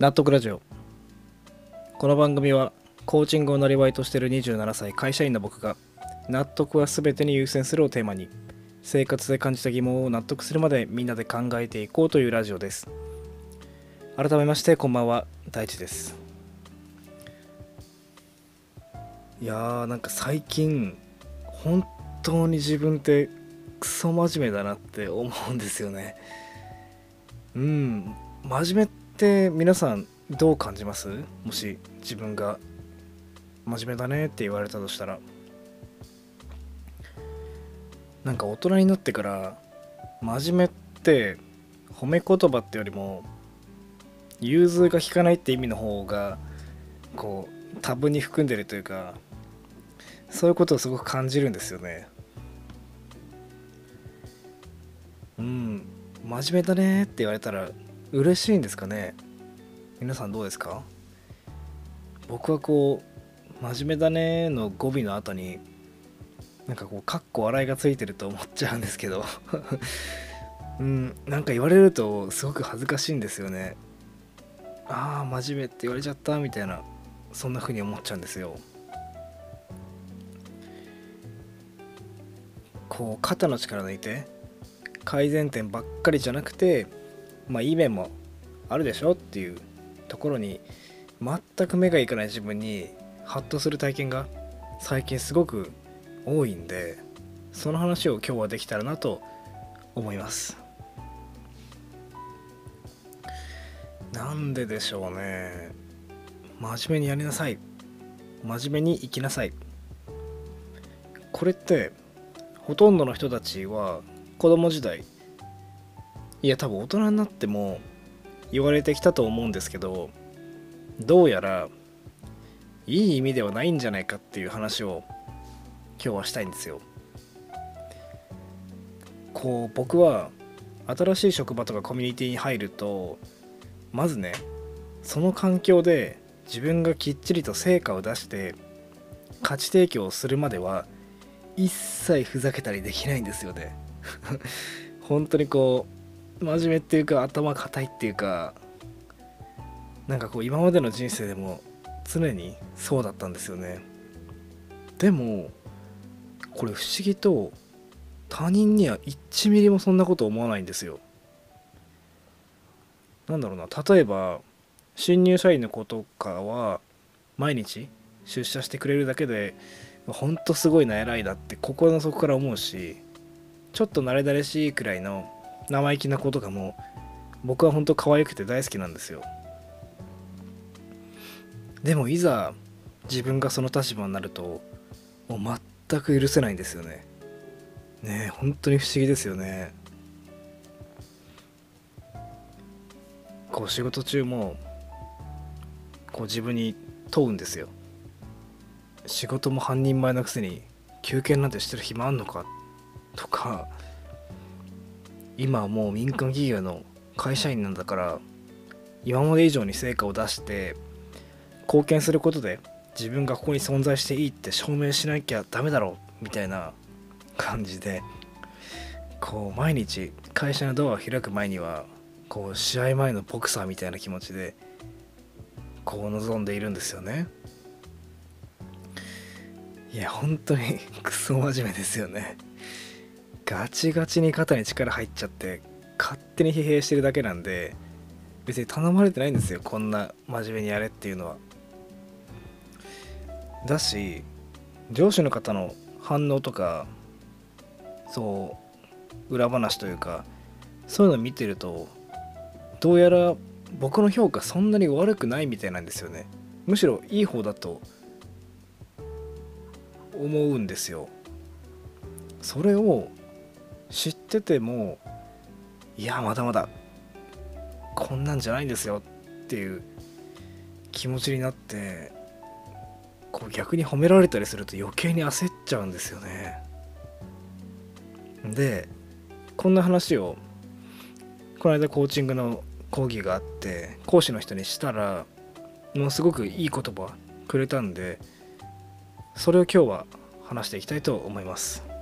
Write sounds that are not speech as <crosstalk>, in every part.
納得ラジオ。この番組はコーチングをなりわいとしている27歳会社員の僕が納得は全てに優先するをテーマに生活で感じた疑問を納得するまでみんなで考えていこうというラジオです。改めましてこんばんは大地です。いやーなんか最近本当に自分ってクソ真面目だなって思うんですよね。うん真面目って皆さんどう感じます？もし自分が真面目だねって言われたとしたら。なんか大人になってから真面目って褒め言葉ってよりも融通が利かないって意味の方がこう多分に含んでるというかそういうことをすごく感じるんですよね。うん真面目だねって言われたら嬉しいんですかね？皆さんどうですか？僕はこう真面目だねの語尾の後になんかこうかっこ笑いがついてると思っちゃうんですけど。<laughs> うんなんか言われるとすごく恥ずかしいんですよね。ああ真面目って言われちゃったみたいなそんな風に思っちゃうんですよ。こう肩の力抜いて改善点ばっかりじゃなくてまあいい面もあるでしょっていうところに全く目がいかない自分にハッとする体験が最近すごく多いんでその話を今日はできたらなと思います。なんででしょうね。真面目にやりなさい。真面目に生きなさい。これってほとんどの人たちは子供時代いや多分大人になっても言われてきたと思うんですけどどうやらいい意味ではないんじゃないかっていう話を今日はしたいんですよ。こう僕は新しい職場とかコミュニティに入るとまずねその環境で自分がきっちりと成果を出して価値提供をするまでは一切ふざけたりできないんですよね <laughs> 本当にこう真面目っていうか頭固いっていうかなんかこう今までの人生でも常にそうだったんですよね。でもこれ不思議と他人には1ミリもそんなこと思わないんですよ。なんだろうな例えば新入社員の子とかは毎日出社してくれるだけでほんとすごいな偉いだって心の底から思うしちょっと慣れ慣れしいくらいの生意気な子とかも僕は本当可愛くて大好きなんですよ。でもいざ自分がその立場になるともう全く許せないんですよね。ねえ本当に不思議ですよね。こう仕事中もこう自分に問うんですよ。仕事も半人前のくせに休憩なんてしてる暇あんのか？とか今はもう民間企業の会社員なんだから今まで以上に成果を出して貢献することで自分がここに存在していいって証明しなきゃダメだろうみたいな感じでこう毎日会社のドアを開く前にはこう試合前のボクサーみたいな気持ちでこう望んでいるんですよね。いや本当にクソ真面目ですよね。ガチガチに肩に力入っちゃって勝手に疲弊してるだけなんで別に頼まれてないんですよこんな真面目にやれっていうのは。だし上司の方の反応とかそう裏話というかそういうの見てるとどうやら僕の評価そんなに悪くないみたいなんですよね。むしろいい方だと思うんですよ。それを知っててもいやまだまだこんなんじゃないんですよっていう気持ちになってこう逆に褒められたりすると余計に焦っちゃうんですよね。でこんな話をこの間コーチングの講義があって講師の人にしたらもうすごくいい言葉くれたんでそれを今日は話していきたいと思います。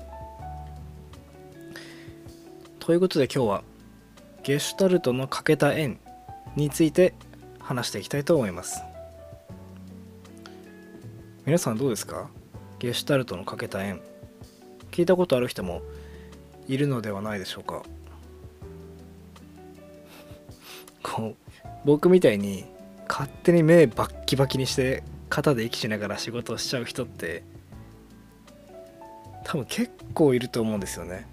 ということで今日はゲシュタルトの欠けた円について話していきたいと思います。皆さんどうですか？ゲシュタルトのかけた円聞いたことある人もいるのではないでしょうか？<laughs> こう僕みたいに勝手に目バッキバキにして肩で息しながら仕事をしちゃう人って多分結構いると思うんですよね。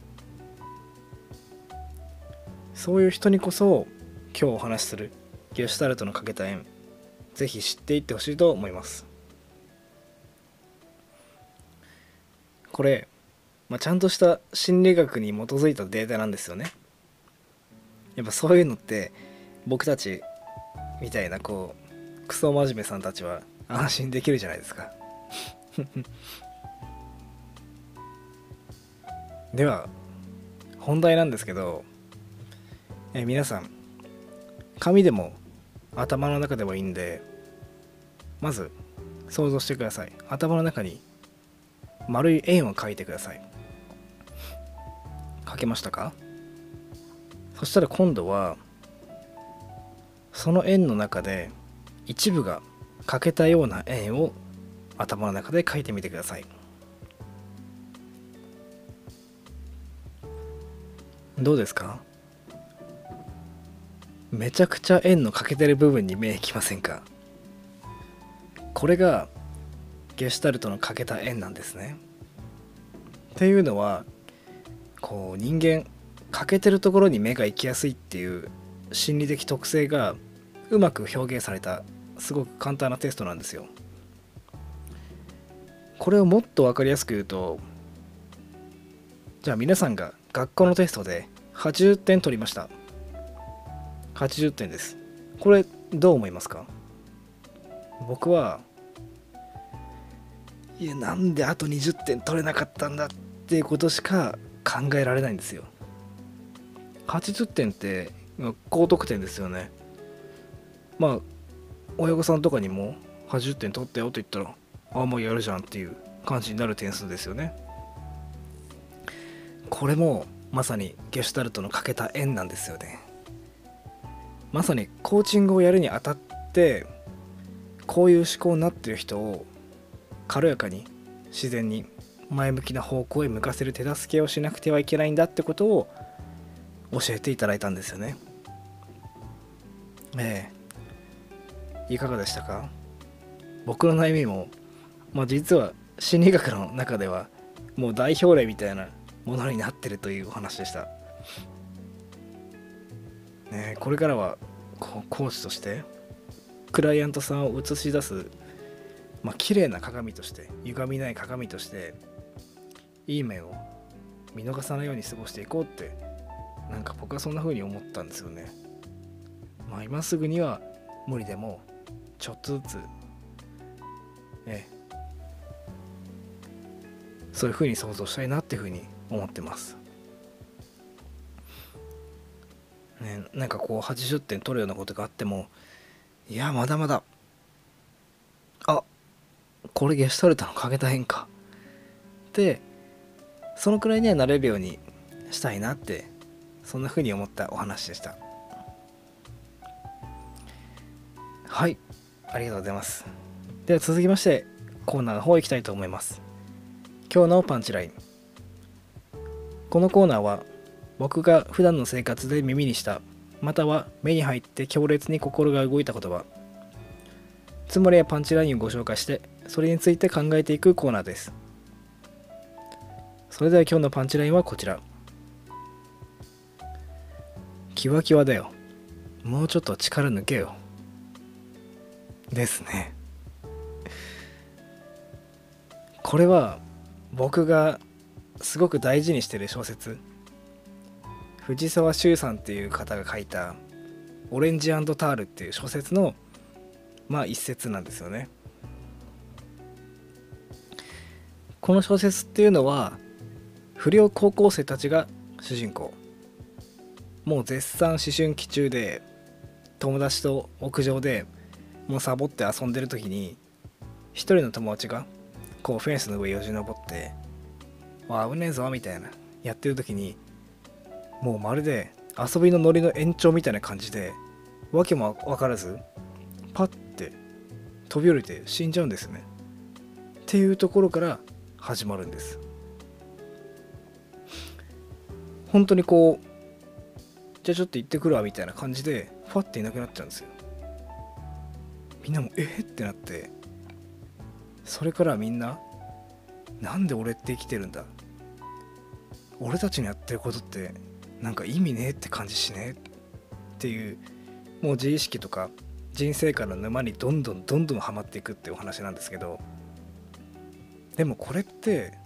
そういう人にこそ今日お話しするゲシュタルトのかけた円ぜひ知っていってほしいと思います。これ、まあ、ちゃんとした心理学に基づいたデータなんですよね。やっぱそういうのって僕たちみたいなこうクソ真面目さんたちは安心できるじゃないですか。<laughs> では本題なんですけどえ皆さん紙でも頭の中でもいいんでまず想像してください。頭の中に丸い円を描いてください。描けましたか？そしたら今度はその円の中で一部が欠けたような円を頭の中で描いてみてください。どうですか？めちゃくちゃ円の欠けてる部分に目いきませんか？これがゲシュタルトの欠けた円なんですね。っていうのはこう人間欠けてるところに目が行きやすいっていう心理的特性がうまく表現されたすごく簡単なテストなんですよ。これをもっと分かりやすく言うとじゃあ皆さんが学校のテストで80点取りました80点です。これどう思いますか？僕はいやなんであと20点取れなかったんだっていうことしか考えられないんですよ。80点って高得点ですよね。まあ親御さんとかにも80点取ったよと言ったらああもうやるじゃんっていう感じになる点数ですよね。これもまさにゲシュタルトのかけた円なんですよね。まさにコーチングをやるにあたってこういう思考になってる人を軽やかに自然に前向きな方向へ向かせる手助けをしなくてはいけないんだってことを教えていただいたんですよね。ええ。いかがでしたか？僕の悩みも、まあ、実は心理学の中ではもう代表例みたいなものになってるというお話でした、ね、これからはコーチとしてクライアントさんを映し出すまあ綺麗な鏡として歪みない鏡としていい面を見逃さないように過ごしていこうってなんか僕はそんな風に思ったんですよね。まあ今すぐには無理でもちょっとずつええそういう風に想像したいなっていう風に思ってます。ねなんかこう80点取るようなことがあってもいやまだまだあこれゲシュタルトのかけた変化でそのくらいにはなれるようにしたいなってそんな風に思ったお話でした。はいありがとうございます。では続きましてコーナーの方行きたいと思います。今日のパンチライン。このコーナーは僕が普段の生活で耳にしたまたは目に入って強烈に心が動いた言葉。つもりやパンチラインをご紹介してそれについて考えていくコーナーです。それでは今日のパンチラインはこちら。キワキワだよ。もうちょっと力抜けよ。ですね。これは僕がすごく大事にしてる小説。藤沢修さんっていう方が書いた「オレンジタール」っていう小説のまあ一節なんですよね。この小説っていうのは不良高校生たちが主人公もう絶賛思春期中で友達と屋上でもうサボって遊んでる時に一人の友達がこうフェンスの上よじ登って「わ危ねえぞ」みたいなやってる時にもうまるで遊びのノリの延長みたいな感じで訳も分からずパッて飛び降りて死んじゃうんですね。っていうところから始まるんです。本当にこうじゃあちょっと行ってくるわみたいな感じでファッていなくなっちゃうんですよ。みんなもえー、ってなってそれからみんななんで俺って生きてるんだ？俺たちのやってることってなんか意味ねえって感じしねえ？っていうもう自意識とか人生観の沼にどんどんどんどんはまっていくっていうお話なんですけどでもこれって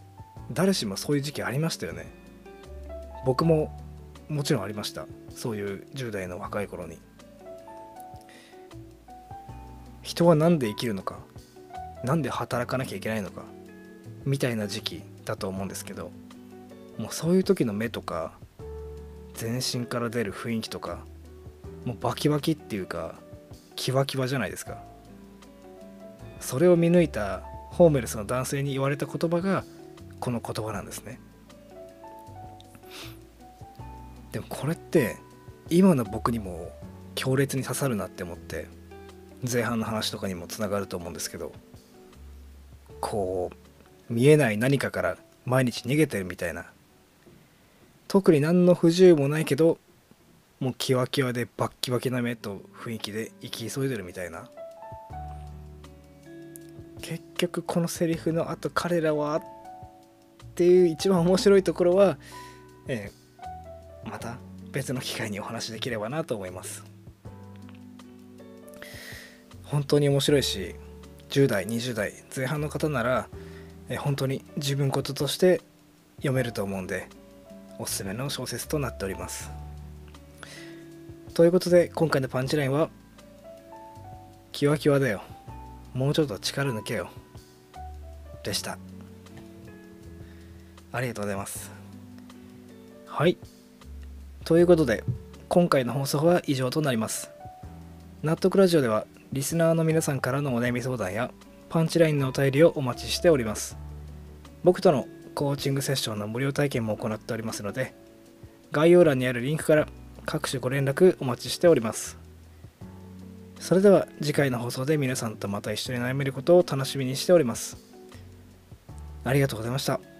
誰しもそういう時期ありましたよね？僕ももちろんありました。そういう10代の若い頃に。人は何で生きるのか？何で働かなきゃいけないのか？みたいな時期だと思うんですけどもうそういう時の目とか全身から出る雰囲気とかもうバキバキっていうかキワキワじゃないですか。それを見抜いたホーメルスの男性に言われた言葉がこの言葉なんですね。でもこれって今の僕にも強烈に刺さるなって思って前半の話とかにもつながると思うんですけどこう見えない何かから毎日逃げてるみたいな特に何の不自由もないけどもうキワキワでバッキバキな目と雰囲気で生き急いでるみたいな。結局このセリフのあと彼らはっていう一番面白いところは、えー、また別の機会にお話しできればなと思います。本当に面白いし10代20代前半の方なら、えー、本当に自分事として読めると思うんでおすすめの小説となっております。ということで今回のパンチラインはキワキワだよ。もうちょっと力抜けよ。でした。ありがとうございます。はい。ということで今回の放送は以上となります。納得ラジオではリスナーの皆さんからのお悩み相談やパンチラインのお便りをお待ちしております。僕とのコーチングセッションの無料体験も行っておりますので概要欄にあるリンクから各種ご連絡お待ちしております。それでは次回の放送で皆さんとまた一緒に悩めることを楽しみにしております。ありがとうございました。